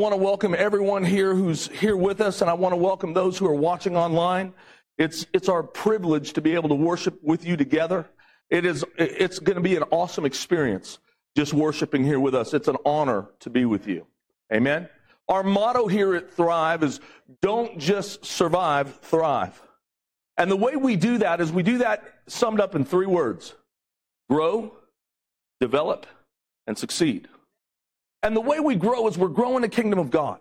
want to welcome everyone here who's here with us, and I want to welcome those who are watching online. It's, it's our privilege to be able to worship with you together. It is, it's going to be an awesome experience just worshiping here with us. It's an honor to be with you. Amen. Our motto here at Thrive is don't just survive, thrive. And the way we do that is we do that summed up in three words grow, develop, and succeed. And the way we grow is we're growing the kingdom of God.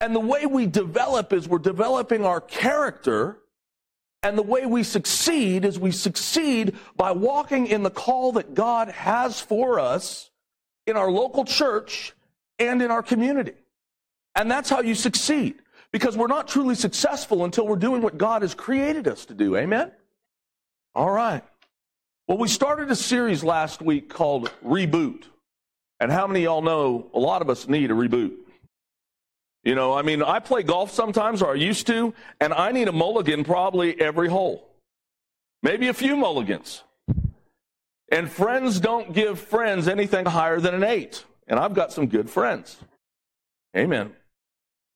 And the way we develop is we're developing our character. And the way we succeed is we succeed by walking in the call that God has for us in our local church and in our community. And that's how you succeed. Because we're not truly successful until we're doing what God has created us to do. Amen? All right. Well, we started a series last week called Reboot. And how many y'all know a lot of us need a reboot? You know, I mean, I play golf sometimes, or I used to, and I need a mulligan probably every hole. Maybe a few mulligans. And friends don't give friends anything higher than an eight. And I've got some good friends. Amen.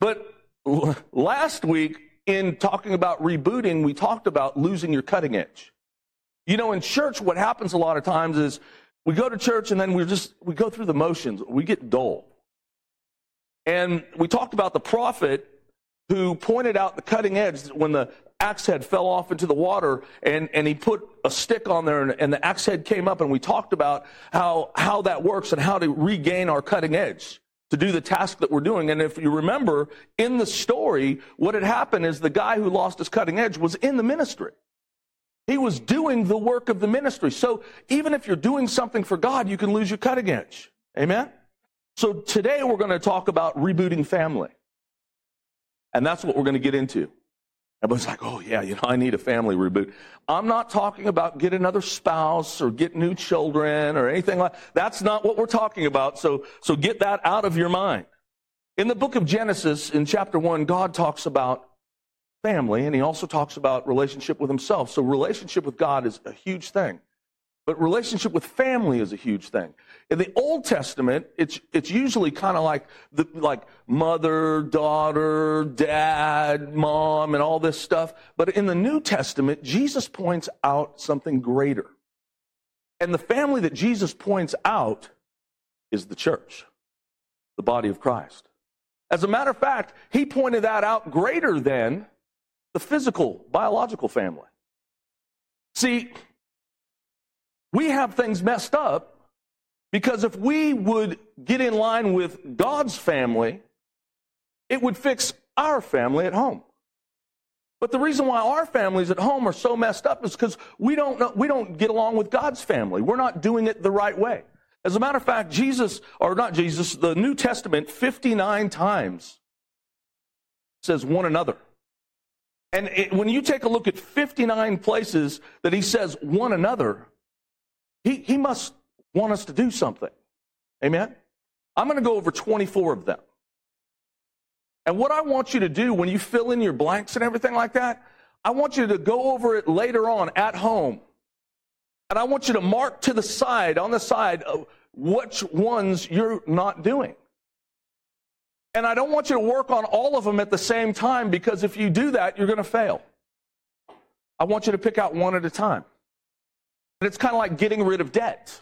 But last week, in talking about rebooting, we talked about losing your cutting edge. You know, in church, what happens a lot of times is we go to church and then we just we go through the motions. We get dull. And we talked about the prophet who pointed out the cutting edge when the axe head fell off into the water and, and he put a stick on there and, and the axe head came up and we talked about how, how that works and how to regain our cutting edge to do the task that we're doing. And if you remember in the story, what had happened is the guy who lost his cutting edge was in the ministry. He was doing the work of the ministry. So even if you're doing something for God, you can lose your cutting edge. Amen? So today we're going to talk about rebooting family. And that's what we're going to get into. Everybody's like, oh, yeah, you know, I need a family reboot. I'm not talking about get another spouse or get new children or anything like that. That's not what we're talking about. So, so get that out of your mind. In the book of Genesis, in chapter 1, God talks about family, and he also talks about relationship with himself. So, relationship with God is a huge thing. But relationship with family is a huge thing. In the Old Testament, it's, it's usually kind of like, the, like mother, daughter, dad, mom, and all this stuff. But in the New Testament, Jesus points out something greater. And the family that Jesus points out is the church, the body of Christ. As a matter of fact, he pointed that out greater than the physical, biological family. See, we have things messed up because if we would get in line with God's family, it would fix our family at home. But the reason why our families at home are so messed up is because we don't know, we don't get along with God's family. We're not doing it the right way. As a matter of fact, Jesus, or not Jesus, the New Testament 59 times says one another. And it, when you take a look at 59 places that he says one another, he, he must want us to do something. Amen? I'm going to go over 24 of them. And what I want you to do when you fill in your blanks and everything like that, I want you to go over it later on at home. And I want you to mark to the side, on the side, of which ones you're not doing. And I don't want you to work on all of them at the same time because if you do that, you're going to fail. I want you to pick out one at a time. And it's kind of like getting rid of debt.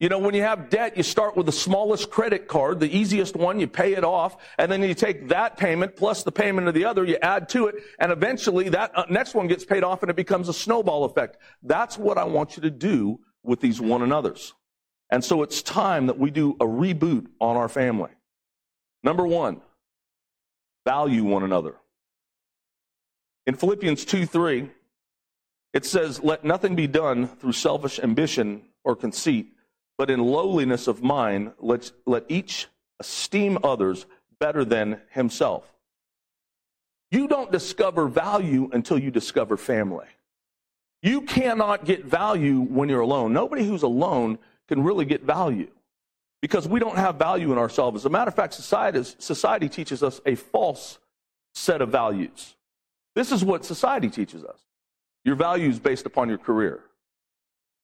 You know, when you have debt, you start with the smallest credit card, the easiest one, you pay it off, and then you take that payment plus the payment of the other, you add to it, and eventually that uh, next one gets paid off and it becomes a snowball effect. That's what I want you to do with these one another's. And so it's time that we do a reboot on our family. Number one, value one another. In Philippians 2 3, it says, Let nothing be done through selfish ambition or conceit, but in lowliness of mind, let, let each esteem others better than himself. You don't discover value until you discover family. You cannot get value when you're alone. Nobody who's alone can really get value because we don't have value in ourselves. As a matter of fact, society, society teaches us a false set of values. This is what society teaches us. Your value is based upon your career.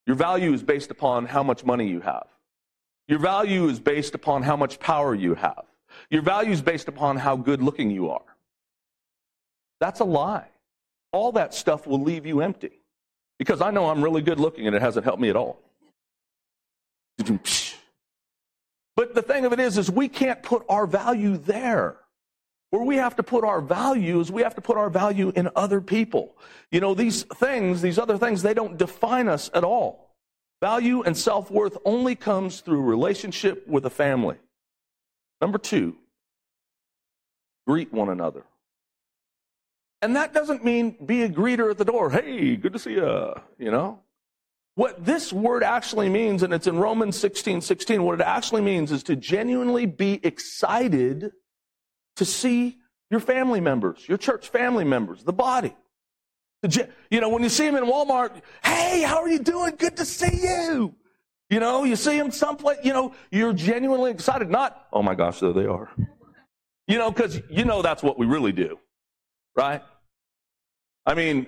Your value is based upon how much money you have. Your value is based upon how much power you have. Your value is based upon how good looking you are. That's a lie. All that stuff will leave you empty. Because I know I'm really good looking and it hasn't helped me at all. But the thing of it is, is we can't put our value there. Where we have to put our value is we have to put our value in other people. You know, these things, these other things, they don't define us at all. Value and self worth only comes through relationship with a family. Number two, greet one another. And that doesn't mean be a greeter at the door. Hey, good to see you. You know? What this word actually means, and it's in Romans 16 16, what it actually means is to genuinely be excited to see your family members, your church family members, the body. You know, when you see them in Walmart, hey, how are you doing? Good to see you. You know, you see them someplace, you know, you're genuinely excited. Not, oh my gosh, there they are. You know, because you know that's what we really do, right? I mean,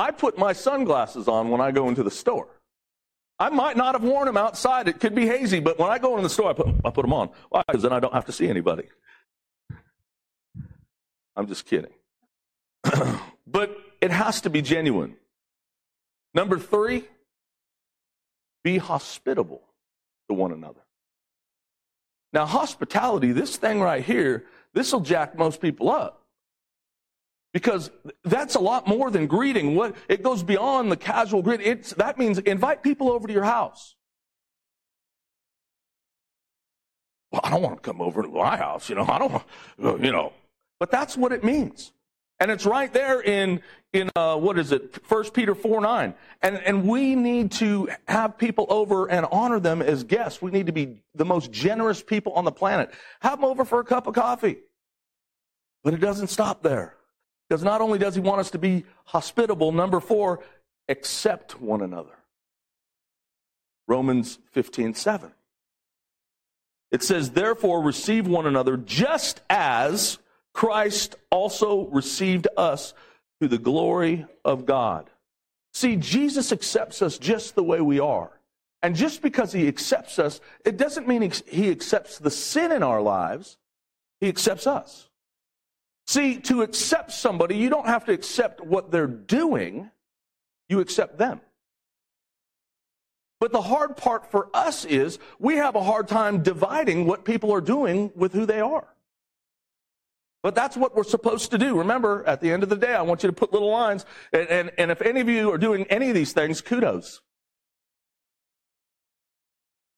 I put my sunglasses on when I go into the store. I might not have worn them outside. It could be hazy, but when I go into the store, I put, I put them on. Why? Because then I don't have to see anybody. I'm just kidding. but it has to be genuine. Number three, be hospitable to one another. Now, hospitality, this thing right here, this will jack most people up. Because that's a lot more than greeting. What it goes beyond the casual greet. It's, that means invite people over to your house. Well, I don't want to come over to my house, you know. I don't, you know. But that's what it means, and it's right there in in uh, what is it? First Peter four nine. And and we need to have people over and honor them as guests. We need to be the most generous people on the planet. Have them over for a cup of coffee. But it doesn't stop there. Because not only does he want us to be hospitable, number four, accept one another. Romans 15, 7. It says, therefore, receive one another just as Christ also received us to the glory of God. See, Jesus accepts us just the way we are. And just because he accepts us, it doesn't mean he accepts the sin in our lives, he accepts us. See, to accept somebody, you don't have to accept what they're doing, you accept them. But the hard part for us is we have a hard time dividing what people are doing with who they are. But that's what we're supposed to do. Remember, at the end of the day, I want you to put little lines. And, and, and if any of you are doing any of these things, kudos.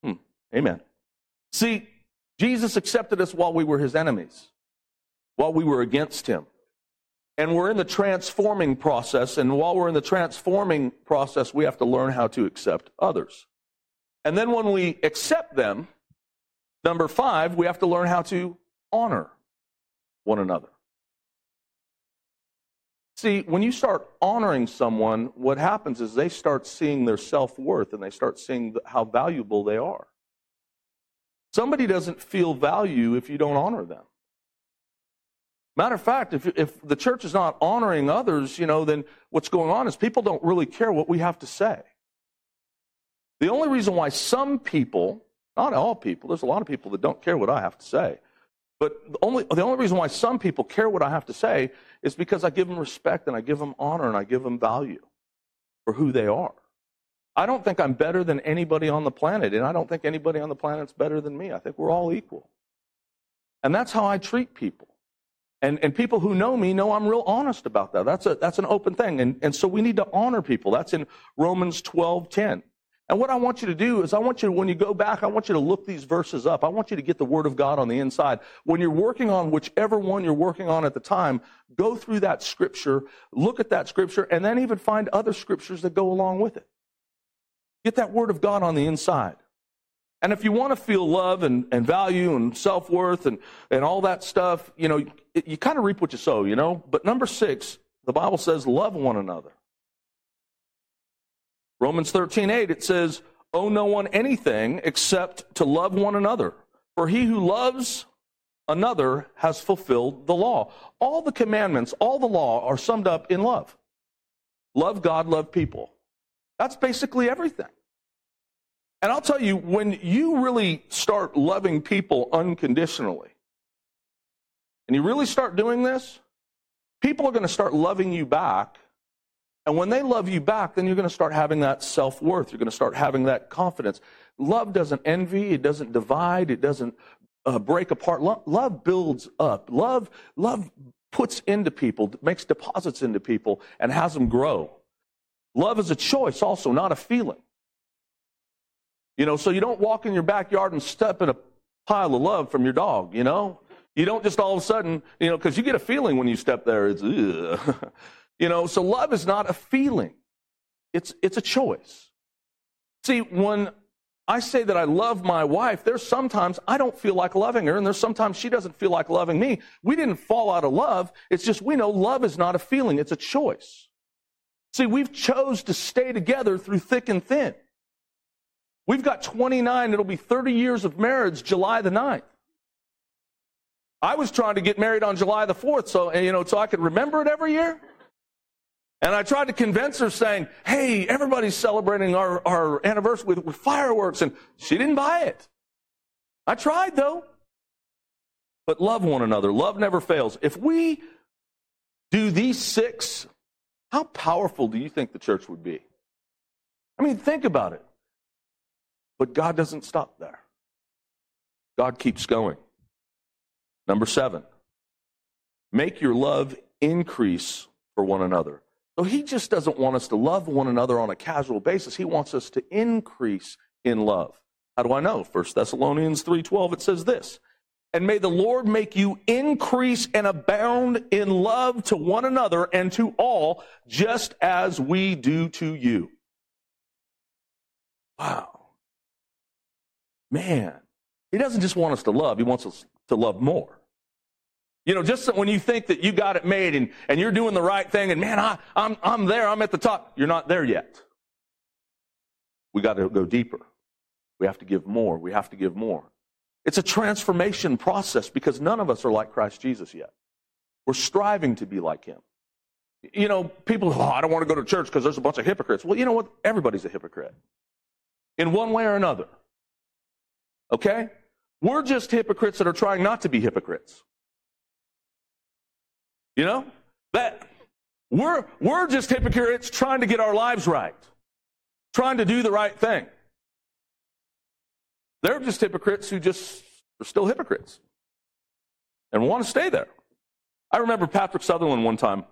Hmm. Amen. See, Jesus accepted us while we were his enemies while we were against him. And we're in the transforming process. And while we're in the transforming process, we have to learn how to accept others. And then when we accept them, number five, we have to learn how to honor one another. See, when you start honoring someone, what happens is they start seeing their self worth and they start seeing how valuable they are. Somebody doesn't feel value if you don't honor them. Matter of fact, if, if the church is not honoring others, you know, then what's going on is people don't really care what we have to say. The only reason why some people, not all people, there's a lot of people that don't care what I have to say, but the only, the only reason why some people care what I have to say is because I give them respect and I give them honor and I give them value for who they are. I don't think I'm better than anybody on the planet, and I don't think anybody on the planet's better than me. I think we're all equal. And that's how I treat people. And, and people who know me know I'm real honest about that. That's, a, that's an open thing. And, and so we need to honor people. That's in Romans 12 10. And what I want you to do is I want you to, when you go back, I want you to look these verses up. I want you to get the Word of God on the inside. When you're working on whichever one you're working on at the time, go through that scripture, look at that scripture, and then even find other scriptures that go along with it. Get that Word of God on the inside. And if you want to feel love and, and value and self worth and, and all that stuff, you know, you, you kind of reap what you sow, you know. But number six, the Bible says, love one another. Romans 13, 8, it says, Owe no one anything except to love one another. For he who loves another has fulfilled the law. All the commandments, all the law are summed up in love. Love God, love people. That's basically everything. And I'll tell you, when you really start loving people unconditionally, and you really start doing this, people are going to start loving you back. And when they love you back, then you're going to start having that self worth. You're going to start having that confidence. Love doesn't envy, it doesn't divide, it doesn't uh, break apart. Love, love builds up. Love, love puts into people, makes deposits into people, and has them grow. Love is a choice also, not a feeling. You know, so you don't walk in your backyard and step in a pile of love from your dog, you know? You don't just all of a sudden, you know, because you get a feeling when you step there, it's, you know, so love is not a feeling, it's, it's a choice. See, when I say that I love my wife, there's sometimes I don't feel like loving her, and there's sometimes she doesn't feel like loving me. We didn't fall out of love. It's just we know love is not a feeling, it's a choice. See, we've chose to stay together through thick and thin. We've got 29, it'll be 30 years of marriage July the 9th. I was trying to get married on July the 4th, so, you know, so I could remember it every year. And I tried to convince her saying, hey, everybody's celebrating our, our anniversary with, with fireworks. And she didn't buy it. I tried though. But love one another. Love never fails. If we do these six, how powerful do you think the church would be? I mean, think about it. But God doesn't stop there. God keeps going. Number seven, make your love increase for one another. So he just doesn't want us to love one another on a casual basis. He wants us to increase in love. How do I know? 1 Thessalonians 3:12 it says this. And may the Lord make you increase and abound in love to one another and to all, just as we do to you. Wow. Man, he doesn't just want us to love, he wants us to love more. You know, just when you think that you got it made and, and you're doing the right thing and man, I, I'm, I'm there, I'm at the top. You're not there yet. We got to go deeper. We have to give more. We have to give more. It's a transformation process because none of us are like Christ Jesus yet. We're striving to be like him. You know, people, oh, I don't want to go to church because there's a bunch of hypocrites. Well, you know what? Everybody's a hypocrite in one way or another. Okay? We're just hypocrites that are trying not to be hypocrites. You know? That we're we're just hypocrites trying to get our lives right. Trying to do the right thing. They're just hypocrites who just are still hypocrites and want to stay there. I remember Patrick Sutherland one time.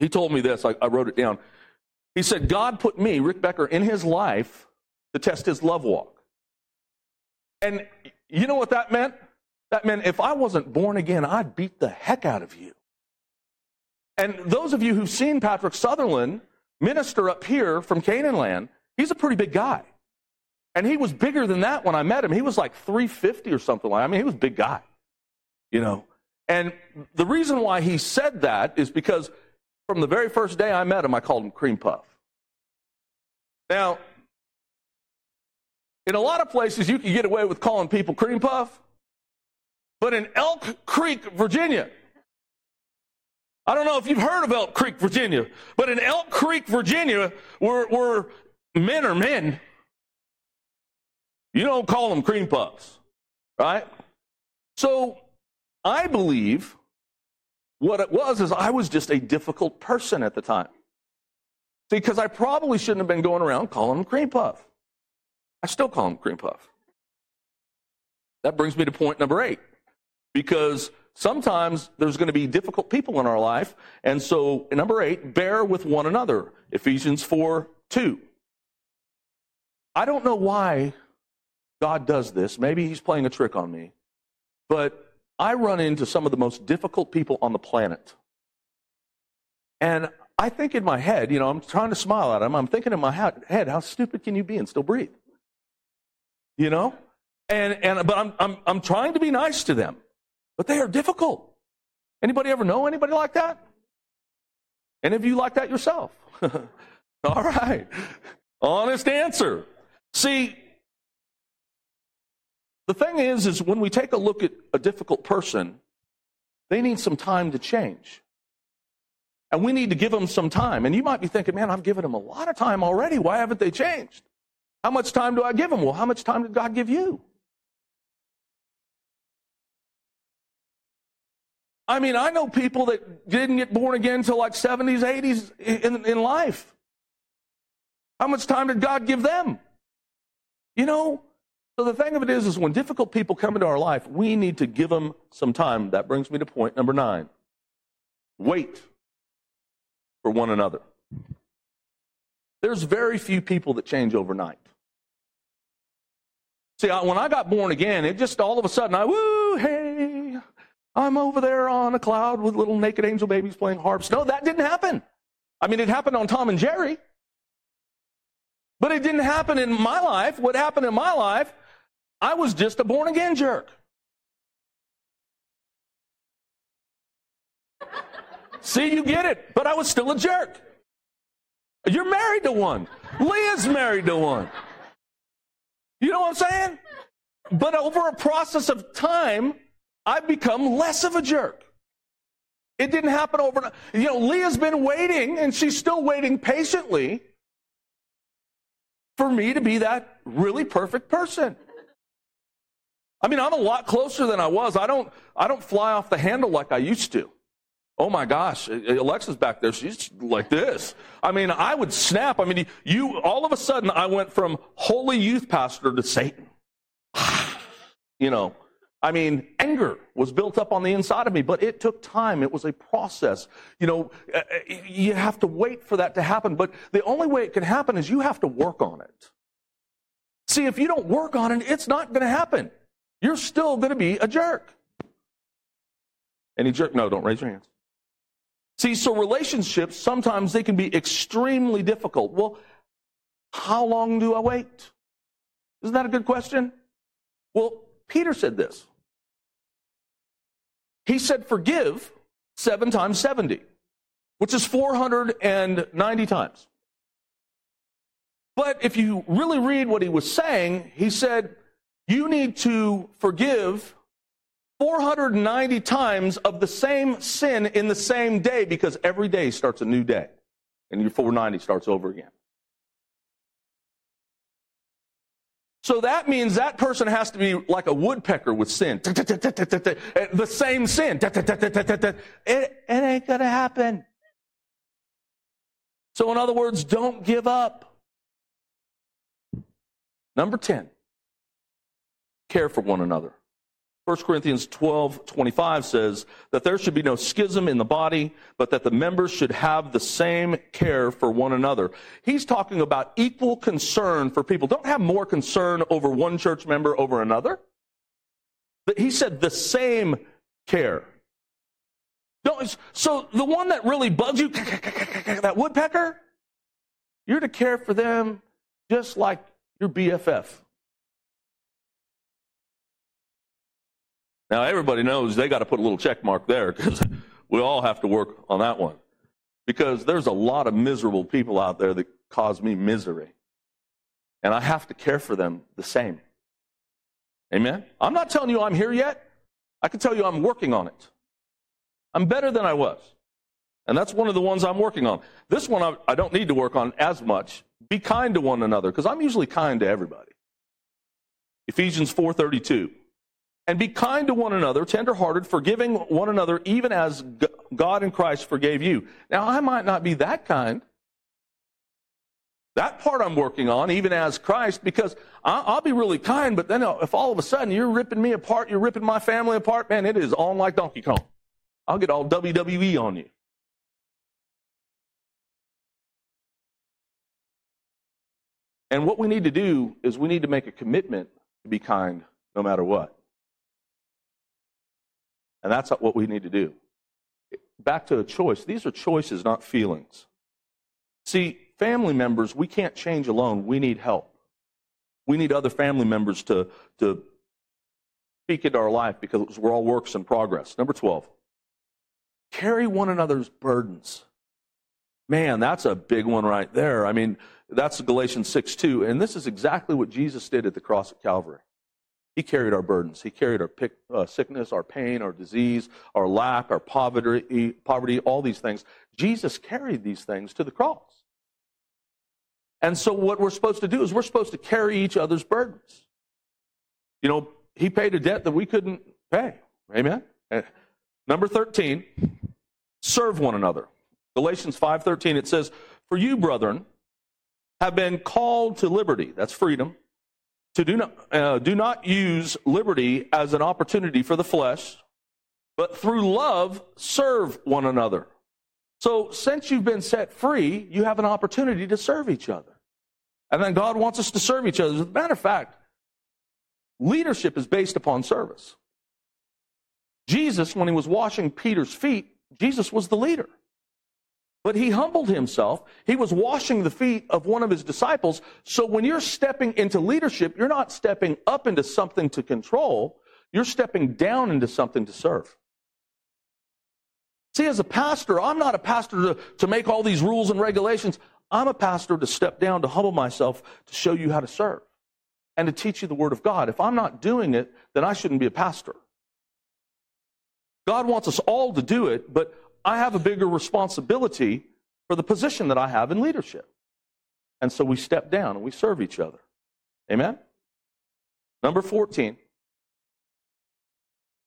He told me this, I, I wrote it down. He said, God put me, Rick Becker, in his life to test his love walk. And you know what that meant? That meant if I wasn't born again, I'd beat the heck out of you. And those of you who've seen Patrick Sutherland minister up here from Canaan land, he's a pretty big guy. And he was bigger than that when I met him. He was like 350 or something like that. I mean, he was a big guy, you know. And the reason why he said that is because from the very first day I met him, I called him Cream Puff. Now, in a lot of places, you can get away with calling people Cream Puff, but in Elk Creek, Virginia, I don't know if you've heard of Elk Creek, Virginia, but in Elk Creek, Virginia, where, where men are men, you don't call them cream puffs, right? So I believe what it was is I was just a difficult person at the time. See, because I probably shouldn't have been going around calling them cream puff. I still call them cream puff. That brings me to point number eight. Because sometimes there's going to be difficult people in our life. And so, number eight, bear with one another. Ephesians 4 2. I don't know why God does this. Maybe He's playing a trick on me. But I run into some of the most difficult people on the planet. And I think in my head, you know, I'm trying to smile at them. I'm thinking in my head, how stupid can you be and still breathe? You know? And, and but I'm, I'm, I'm trying to be nice to them. But they are difficult. Anybody ever know anybody like that? Any of you like that yourself? All right. Honest answer. See, the thing is, is when we take a look at a difficult person, they need some time to change. And we need to give them some time. And you might be thinking, man, I've given them a lot of time already. Why haven't they changed? How much time do I give them? Well, how much time did God give you? I mean, I know people that didn't get born again until like 70s, 80s in, in life. How much time did God give them? You know, so the thing of it is, is when difficult people come into our life, we need to give them some time. That brings me to point number nine. Wait for one another. There's very few people that change overnight. See, when I got born again, it just all of a sudden, I, woo, hey, I'm over there on a cloud with little naked angel babies playing harps. No, that didn't happen. I mean, it happened on Tom and Jerry. But it didn't happen in my life. What happened in my life, I was just a born again jerk. See, you get it. But I was still a jerk. You're married to one. Leah's married to one. You know what I'm saying? But over a process of time, I've become less of a jerk. It didn't happen overnight. You know, Leah's been waiting, and she's still waiting patiently for me to be that really perfect person. I mean, I'm a lot closer than I was. I don't, I don't fly off the handle like I used to. Oh my gosh, Alexa's back there. She's like this. I mean, I would snap. I mean, you, all of a sudden, I went from holy youth pastor to Satan. you know, I mean, anger was built up on the inside of me, but it took time. It was a process. You know, you have to wait for that to happen, but the only way it can happen is you have to work on it. See, if you don't work on it, it's not going to happen. You're still going to be a jerk. Any jerk? No, don't raise your hands. See, so relationships, sometimes they can be extremely difficult. Well, how long do I wait? Isn't that a good question? Well, Peter said this. He said, forgive seven times 70, which is 490 times. But if you really read what he was saying, he said, you need to forgive 490 times of the same sin in the same day because every day starts a new day. And your 490 starts over again. So that means that person has to be like a woodpecker with sin. The same sin. It, ain't going to happen. So, in other words, don't give up. Number 10, care for one another. 1 Corinthians 12, 25 says that there should be no schism in the body, but that the members should have the same care for one another. He's talking about equal concern for people. Don't have more concern over one church member over another. But he said the same care. Don't, so the one that really bugs you, that woodpecker, you're to care for them just like your BFF. Now, everybody knows they got to put a little check mark there because we all have to work on that one. Because there's a lot of miserable people out there that cause me misery. And I have to care for them the same. Amen? I'm not telling you I'm here yet. I can tell you I'm working on it. I'm better than I was. And that's one of the ones I'm working on. This one I, I don't need to work on as much. Be kind to one another because I'm usually kind to everybody. Ephesians 4:32 and be kind to one another, tenderhearted, forgiving one another, even as God in Christ forgave you. Now, I might not be that kind. That part I'm working on, even as Christ, because I'll be really kind, but then uh, if all of a sudden you're ripping me apart, you're ripping my family apart, man, it is on like Donkey Kong. I'll get all WWE on you. And what we need to do is we need to make a commitment to be kind no matter what. And that's what we need to do. Back to a choice. These are choices, not feelings. See, family members, we can't change alone. We need help. We need other family members to, to speak into our life because we're all works in progress. Number 12, carry one another's burdens. Man, that's a big one right there. I mean, that's Galatians 6 2. And this is exactly what Jesus did at the cross at Calvary. He carried our burdens. He carried our pick, uh, sickness, our pain, our disease, our lack, our poverty, poverty, all these things. Jesus carried these things to the cross. And so what we're supposed to do is we're supposed to carry each other's burdens. You know, he paid a debt that we couldn't pay. Amen. Eh, number 13, serve one another. Galatians 5:13 it says, "For you, brethren, have been called to liberty, that's freedom, to do not, uh, do not use liberty as an opportunity for the flesh, but through love serve one another. So, since you've been set free, you have an opportunity to serve each other. And then God wants us to serve each other. As a matter of fact, leadership is based upon service. Jesus, when he was washing Peter's feet, Jesus was the leader. But he humbled himself. He was washing the feet of one of his disciples. So when you're stepping into leadership, you're not stepping up into something to control. You're stepping down into something to serve. See, as a pastor, I'm not a pastor to, to make all these rules and regulations. I'm a pastor to step down, to humble myself, to show you how to serve and to teach you the Word of God. If I'm not doing it, then I shouldn't be a pastor. God wants us all to do it, but I have a bigger responsibility for the position that I have in leadership. And so we step down and we serve each other. Amen? Number 14,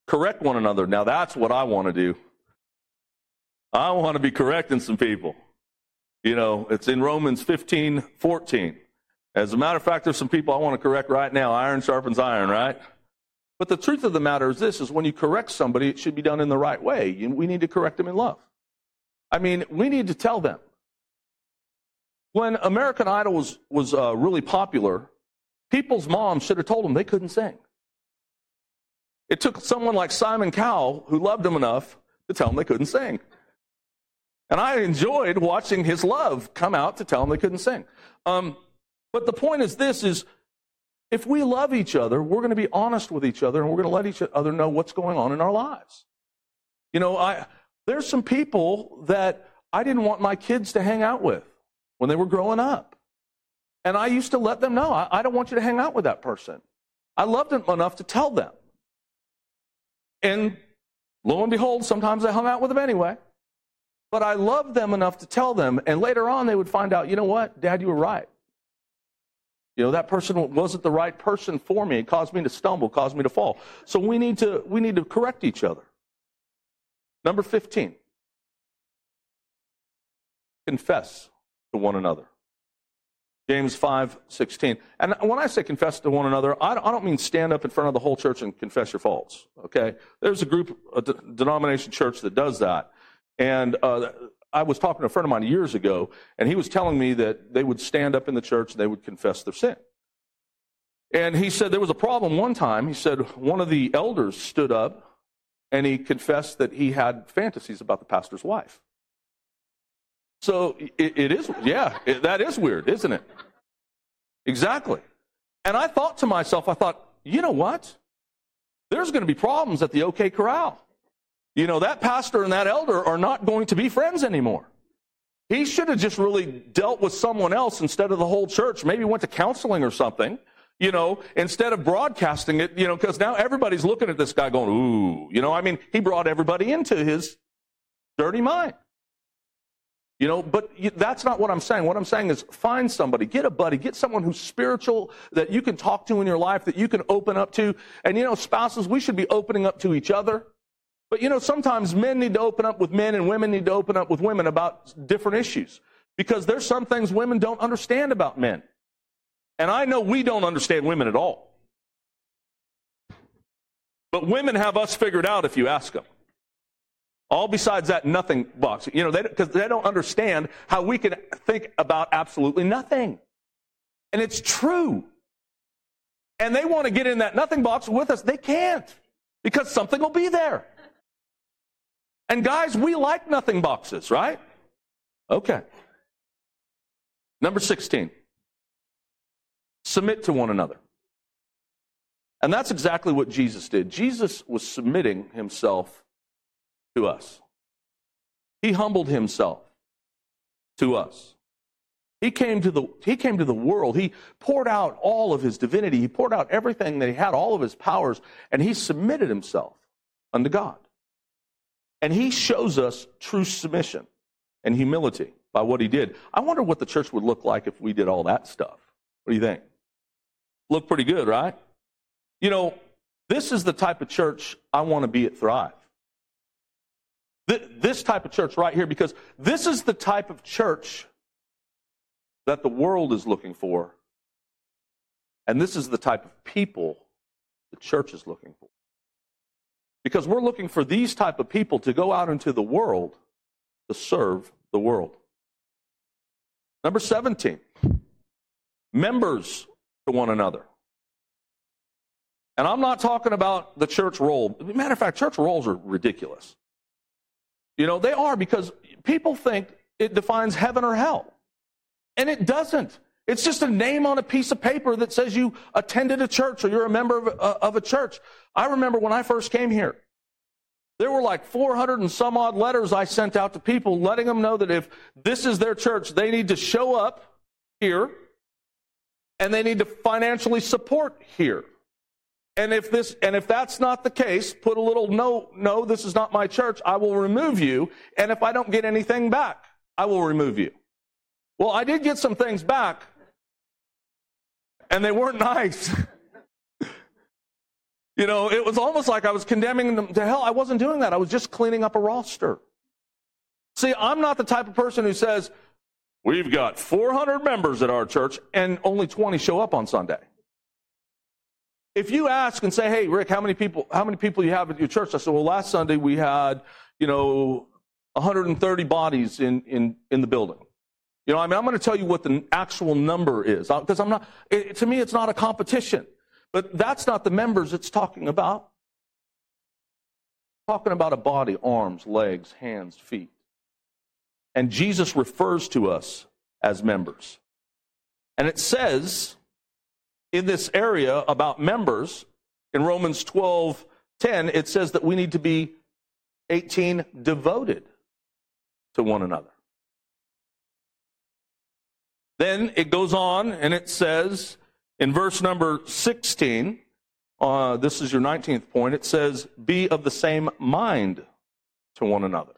correct one another. Now that's what I want to do. I want to be correcting some people. You know, it's in Romans 15, 14. As a matter of fact, there's some people I want to correct right now. Iron sharpens iron, right? But the truth of the matter is this is when you correct somebody, it should be done in the right way. We need to correct them in love. I mean, we need to tell them. When American Idol was, was uh, really popular, people's moms should have told them they couldn't sing. It took someone like Simon Cowell, who loved them enough, to tell them they couldn't sing. And I enjoyed watching his love come out to tell them they couldn't sing. Um, but the point is this is if we love each other, we're going to be honest with each other and we're going to let each other know what's going on in our lives. You know, I, there's some people that I didn't want my kids to hang out with when they were growing up. And I used to let them know, I, I don't want you to hang out with that person. I loved them enough to tell them. And lo and behold, sometimes I hung out with them anyway. But I loved them enough to tell them. And later on, they would find out, you know what? Dad, you were right. You know, that person wasn't the right person for me. It caused me to stumble, caused me to fall. So we need to, we need to correct each other. Number 15. Confess to one another. James 5, 16. And when I say confess to one another, I don't mean stand up in front of the whole church and confess your faults. Okay? There's a group, a denomination church that does that. And uh, I was talking to a friend of mine years ago, and he was telling me that they would stand up in the church and they would confess their sin. And he said there was a problem one time. He said one of the elders stood up and he confessed that he had fantasies about the pastor's wife. So it, it is, yeah, it, that is weird, isn't it? Exactly. And I thought to myself, I thought, you know what? There's going to be problems at the OK Corral. You know, that pastor and that elder are not going to be friends anymore. He should have just really dealt with someone else instead of the whole church. Maybe went to counseling or something, you know, instead of broadcasting it, you know, because now everybody's looking at this guy going, ooh, you know, I mean, he brought everybody into his dirty mind. You know, but that's not what I'm saying. What I'm saying is find somebody, get a buddy, get someone who's spiritual that you can talk to in your life, that you can open up to. And, you know, spouses, we should be opening up to each other. But you know, sometimes men need to open up with men and women need to open up with women about different issues because there's some things women don't understand about men. And I know we don't understand women at all. But women have us figured out if you ask them. All besides that nothing box. You know, because they, they don't understand how we can think about absolutely nothing. And it's true. And they want to get in that nothing box with us. They can't because something will be there. And guys, we like nothing boxes, right? Okay. Number 16. Submit to one another. And that's exactly what Jesus did. Jesus was submitting himself to us. He humbled himself to us. He came to the, he came to the world. He poured out all of his divinity. He poured out everything that he had, all of his powers, and he submitted himself unto God. And he shows us true submission and humility by what he did. I wonder what the church would look like if we did all that stuff. What do you think? Look pretty good, right? You know, this is the type of church I want to be at Thrive. This type of church right here, because this is the type of church that the world is looking for. And this is the type of people the church is looking for. Because we're looking for these type of people to go out into the world to serve the world. Number 17, members to one another. And I'm not talking about the church roll. Matter of fact, church rolls are ridiculous. You know, they are because people think it defines heaven or hell. And it doesn't. It's just a name on a piece of paper that says you attended a church or you're a member of a, uh, of a church. I remember when I first came here, there were like 400 and some odd letters I sent out to people letting them know that if this is their church, they need to show up here and they need to financially support here. And if this and if that's not the case, put a little no, no, this is not my church. I will remove you. And if I don't get anything back, I will remove you. Well, I did get some things back, and they weren't nice. you know, it was almost like I was condemning them to hell. I wasn't doing that. I was just cleaning up a roster. See, I'm not the type of person who says, We've got 400 members at our church and only 20 show up on Sunday. If you ask and say, "Hey, Rick, how many people how many people you have at your church?" I said, "Well, last Sunday we had, you know, 130 bodies in in in the building." You know, I mean, I'm going to tell you what the actual number is uh, because I'm not. It, to me, it's not a competition, but that's not the members it's talking about. talking about a body, arms, legs, hands, feet. And Jesus refers to us as members. And it says in this area about members, in Romans 12 10, it says that we need to be 18 devoted to one another. Then it goes on and it says in verse number 16, uh, this is your 19th point, it says, be of the same mind to one another.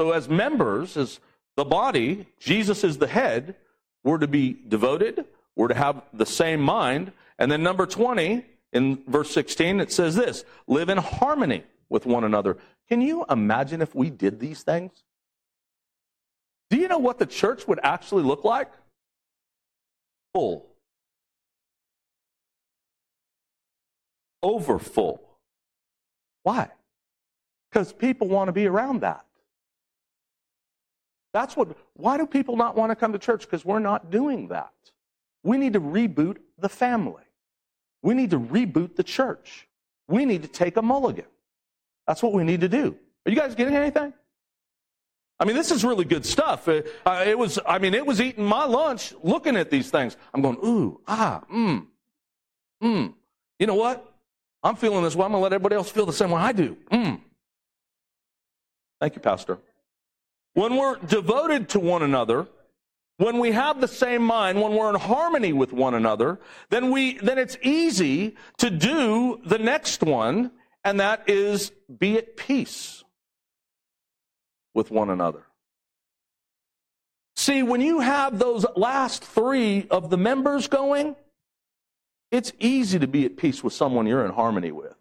So, as members, as the body, Jesus is the head, we're to be devoted, we're to have the same mind. And then, number 20, in verse 16, it says this live in harmony with one another. Can you imagine if we did these things? Do you know what the church would actually look like? Full. Over full. Why? Because people want to be around that. That's what, why do people not want to come to church? Because we're not doing that. We need to reboot the family. We need to reboot the church. We need to take a mulligan. That's what we need to do. Are you guys getting anything? I mean, this is really good stuff. It, uh, it was, I mean, it was eating my lunch looking at these things. I'm going, ooh, ah, mmm, mmm. You know what? I'm feeling this way. I'm going to let everybody else feel the same way I do. Mmm. Thank you, Pastor. When we're devoted to one another, when we have the same mind, when we're in harmony with one another, then we, then it's easy to do the next one, and that is be at peace with one another. See, when you have those last three of the members going, it's easy to be at peace with someone you're in harmony with.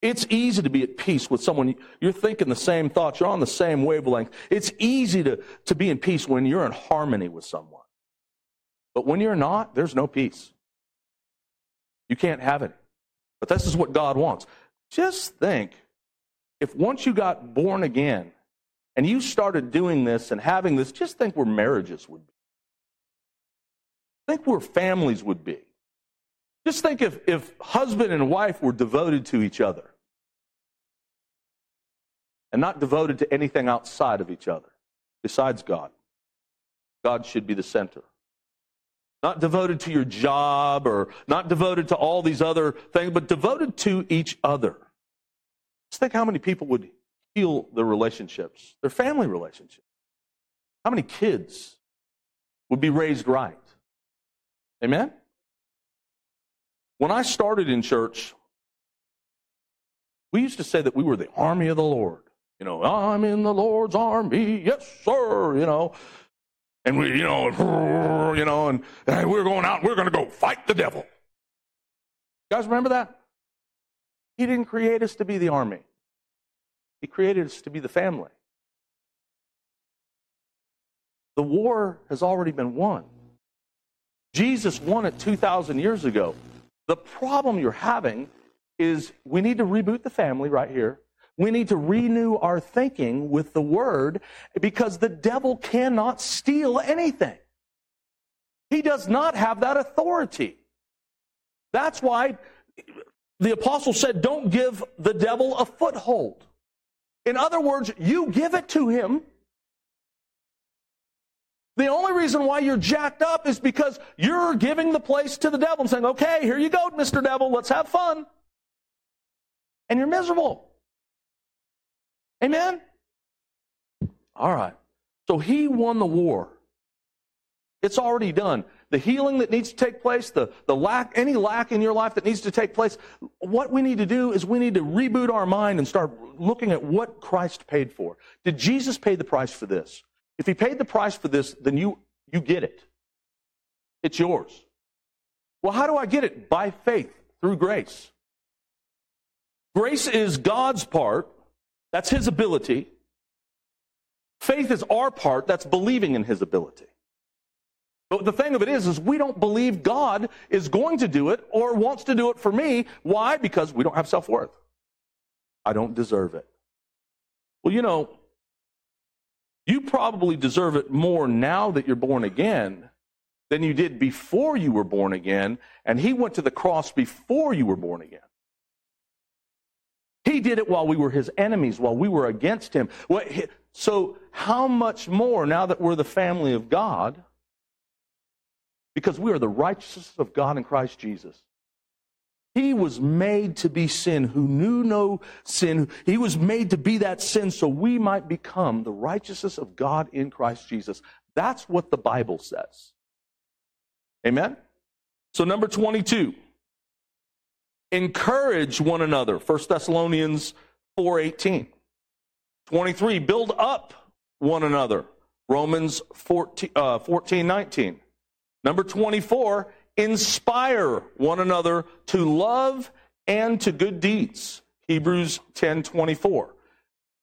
It's easy to be at peace with someone. You're thinking the same thoughts. You're on the same wavelength. It's easy to, to be in peace when you're in harmony with someone. But when you're not, there's no peace. You can't have it. But this is what God wants. Just think if once you got born again and you started doing this and having this, just think where marriages would be. Think where families would be. Just think if, if husband and wife were devoted to each other and not devoted to anything outside of each other besides God. God should be the center. Not devoted to your job or not devoted to all these other things, but devoted to each other. Just think how many people would heal their relationships, their family relationships. How many kids would be raised right? Amen? When I started in church, we used to say that we were the army of the Lord. You know, I'm in the Lord's army, yes, sir. You know, and we, you know, you know, and, and we're going out. We're going to go fight the devil. You guys remember that? He didn't create us to be the army. He created us to be the family. The war has already been won. Jesus won it 2,000 years ago. The problem you're having is we need to reboot the family right here. We need to renew our thinking with the word because the devil cannot steal anything. He does not have that authority. That's why the apostle said, don't give the devil a foothold. In other words, you give it to him. The only reason why you're jacked up is because you're giving the place to the devil and saying, okay, here you go, Mr. Devil, let's have fun. And you're miserable. Amen? All right. So he won the war. It's already done. The healing that needs to take place, the, the lack, any lack in your life that needs to take place, what we need to do is we need to reboot our mind and start looking at what Christ paid for. Did Jesus pay the price for this? If he paid the price for this, then you, you get it. It's yours. Well, how do I get it? By faith, through grace. Grace is God's part. That's his ability. Faith is our part. That's believing in his ability. But the thing of it is, is we don't believe God is going to do it or wants to do it for me. Why? Because we don't have self-worth. I don't deserve it. Well, you know, you probably deserve it more now that you're born again than you did before you were born again, and he went to the cross before you were born again. He did it while we were his enemies, while we were against him. So, how much more now that we're the family of God? Because we are the righteousness of God in Christ Jesus. He was made to be sin who knew no sin. He was made to be that sin so we might become the righteousness of God in Christ Jesus. That's what the Bible says. Amen? So, number 22, encourage one another. 1 Thessalonians 4.18. 23, build up one another. Romans 14, uh, 14 19. Number 24, inspire one another to love and to good deeds. Hebrews 10:24.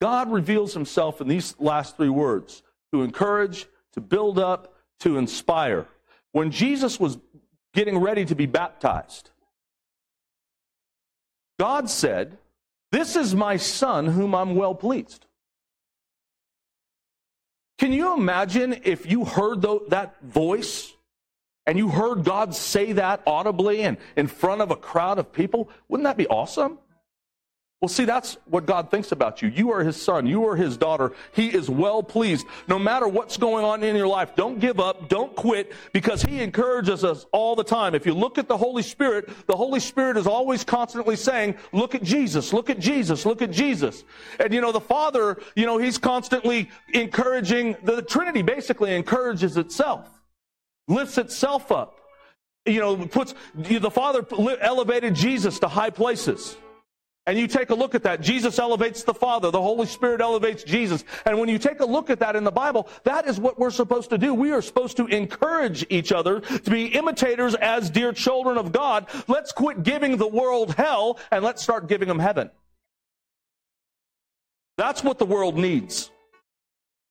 God reveals himself in these last three words: to encourage, to build up, to inspire. When Jesus was getting ready to be baptized, God said, "This is my son whom I'm well pleased." Can you imagine if you heard that voice and you heard God say that audibly and in front of a crowd of people, wouldn't that be awesome? Well, see, that's what God thinks about you. You are His son. You are His daughter. He is well pleased. No matter what's going on in your life, don't give up. Don't quit because He encourages us all the time. If you look at the Holy Spirit, the Holy Spirit is always constantly saying, look at Jesus, look at Jesus, look at Jesus. And you know, the Father, you know, He's constantly encouraging, the Trinity basically encourages itself lifts itself up. You know, puts the Father elevated Jesus to high places. And you take a look at that. Jesus elevates the Father. The Holy Spirit elevates Jesus. And when you take a look at that in the Bible, that is what we're supposed to do. We are supposed to encourage each other to be imitators as dear children of God. Let's quit giving the world hell and let's start giving them heaven. That's what the world needs.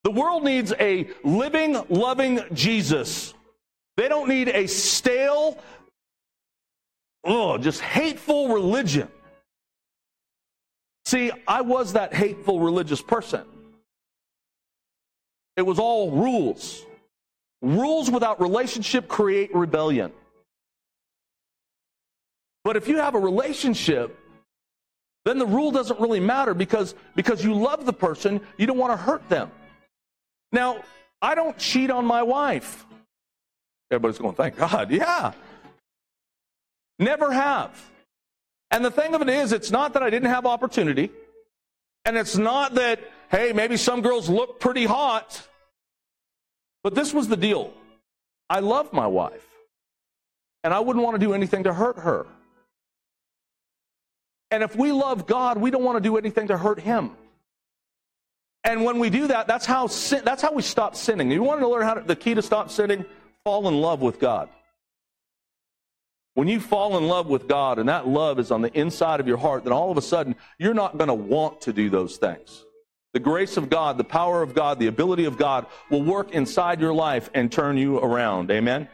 The world needs a living, loving Jesus they don't need a stale, oh, just hateful religion. See, I was that hateful religious person. It was all rules. Rules without relationship create rebellion. But if you have a relationship, then the rule doesn't really matter because, because you love the person, you don't want to hurt them. Now, I don't cheat on my wife. Everybody's going, thank God. Yeah. Never have. And the thing of it is, it's not that I didn't have opportunity. And it's not that, hey, maybe some girls look pretty hot. But this was the deal. I love my wife. And I wouldn't want to do anything to hurt her. And if we love God, we don't want to do anything to hurt Him. And when we do that, that's how sin, that's how we stop sinning. You want to learn how to, the key to stop sinning? Fall in love with God. When you fall in love with God and that love is on the inside of your heart, then all of a sudden you're not going to want to do those things. The grace of God, the power of God, the ability of God will work inside your life and turn you around. Amen.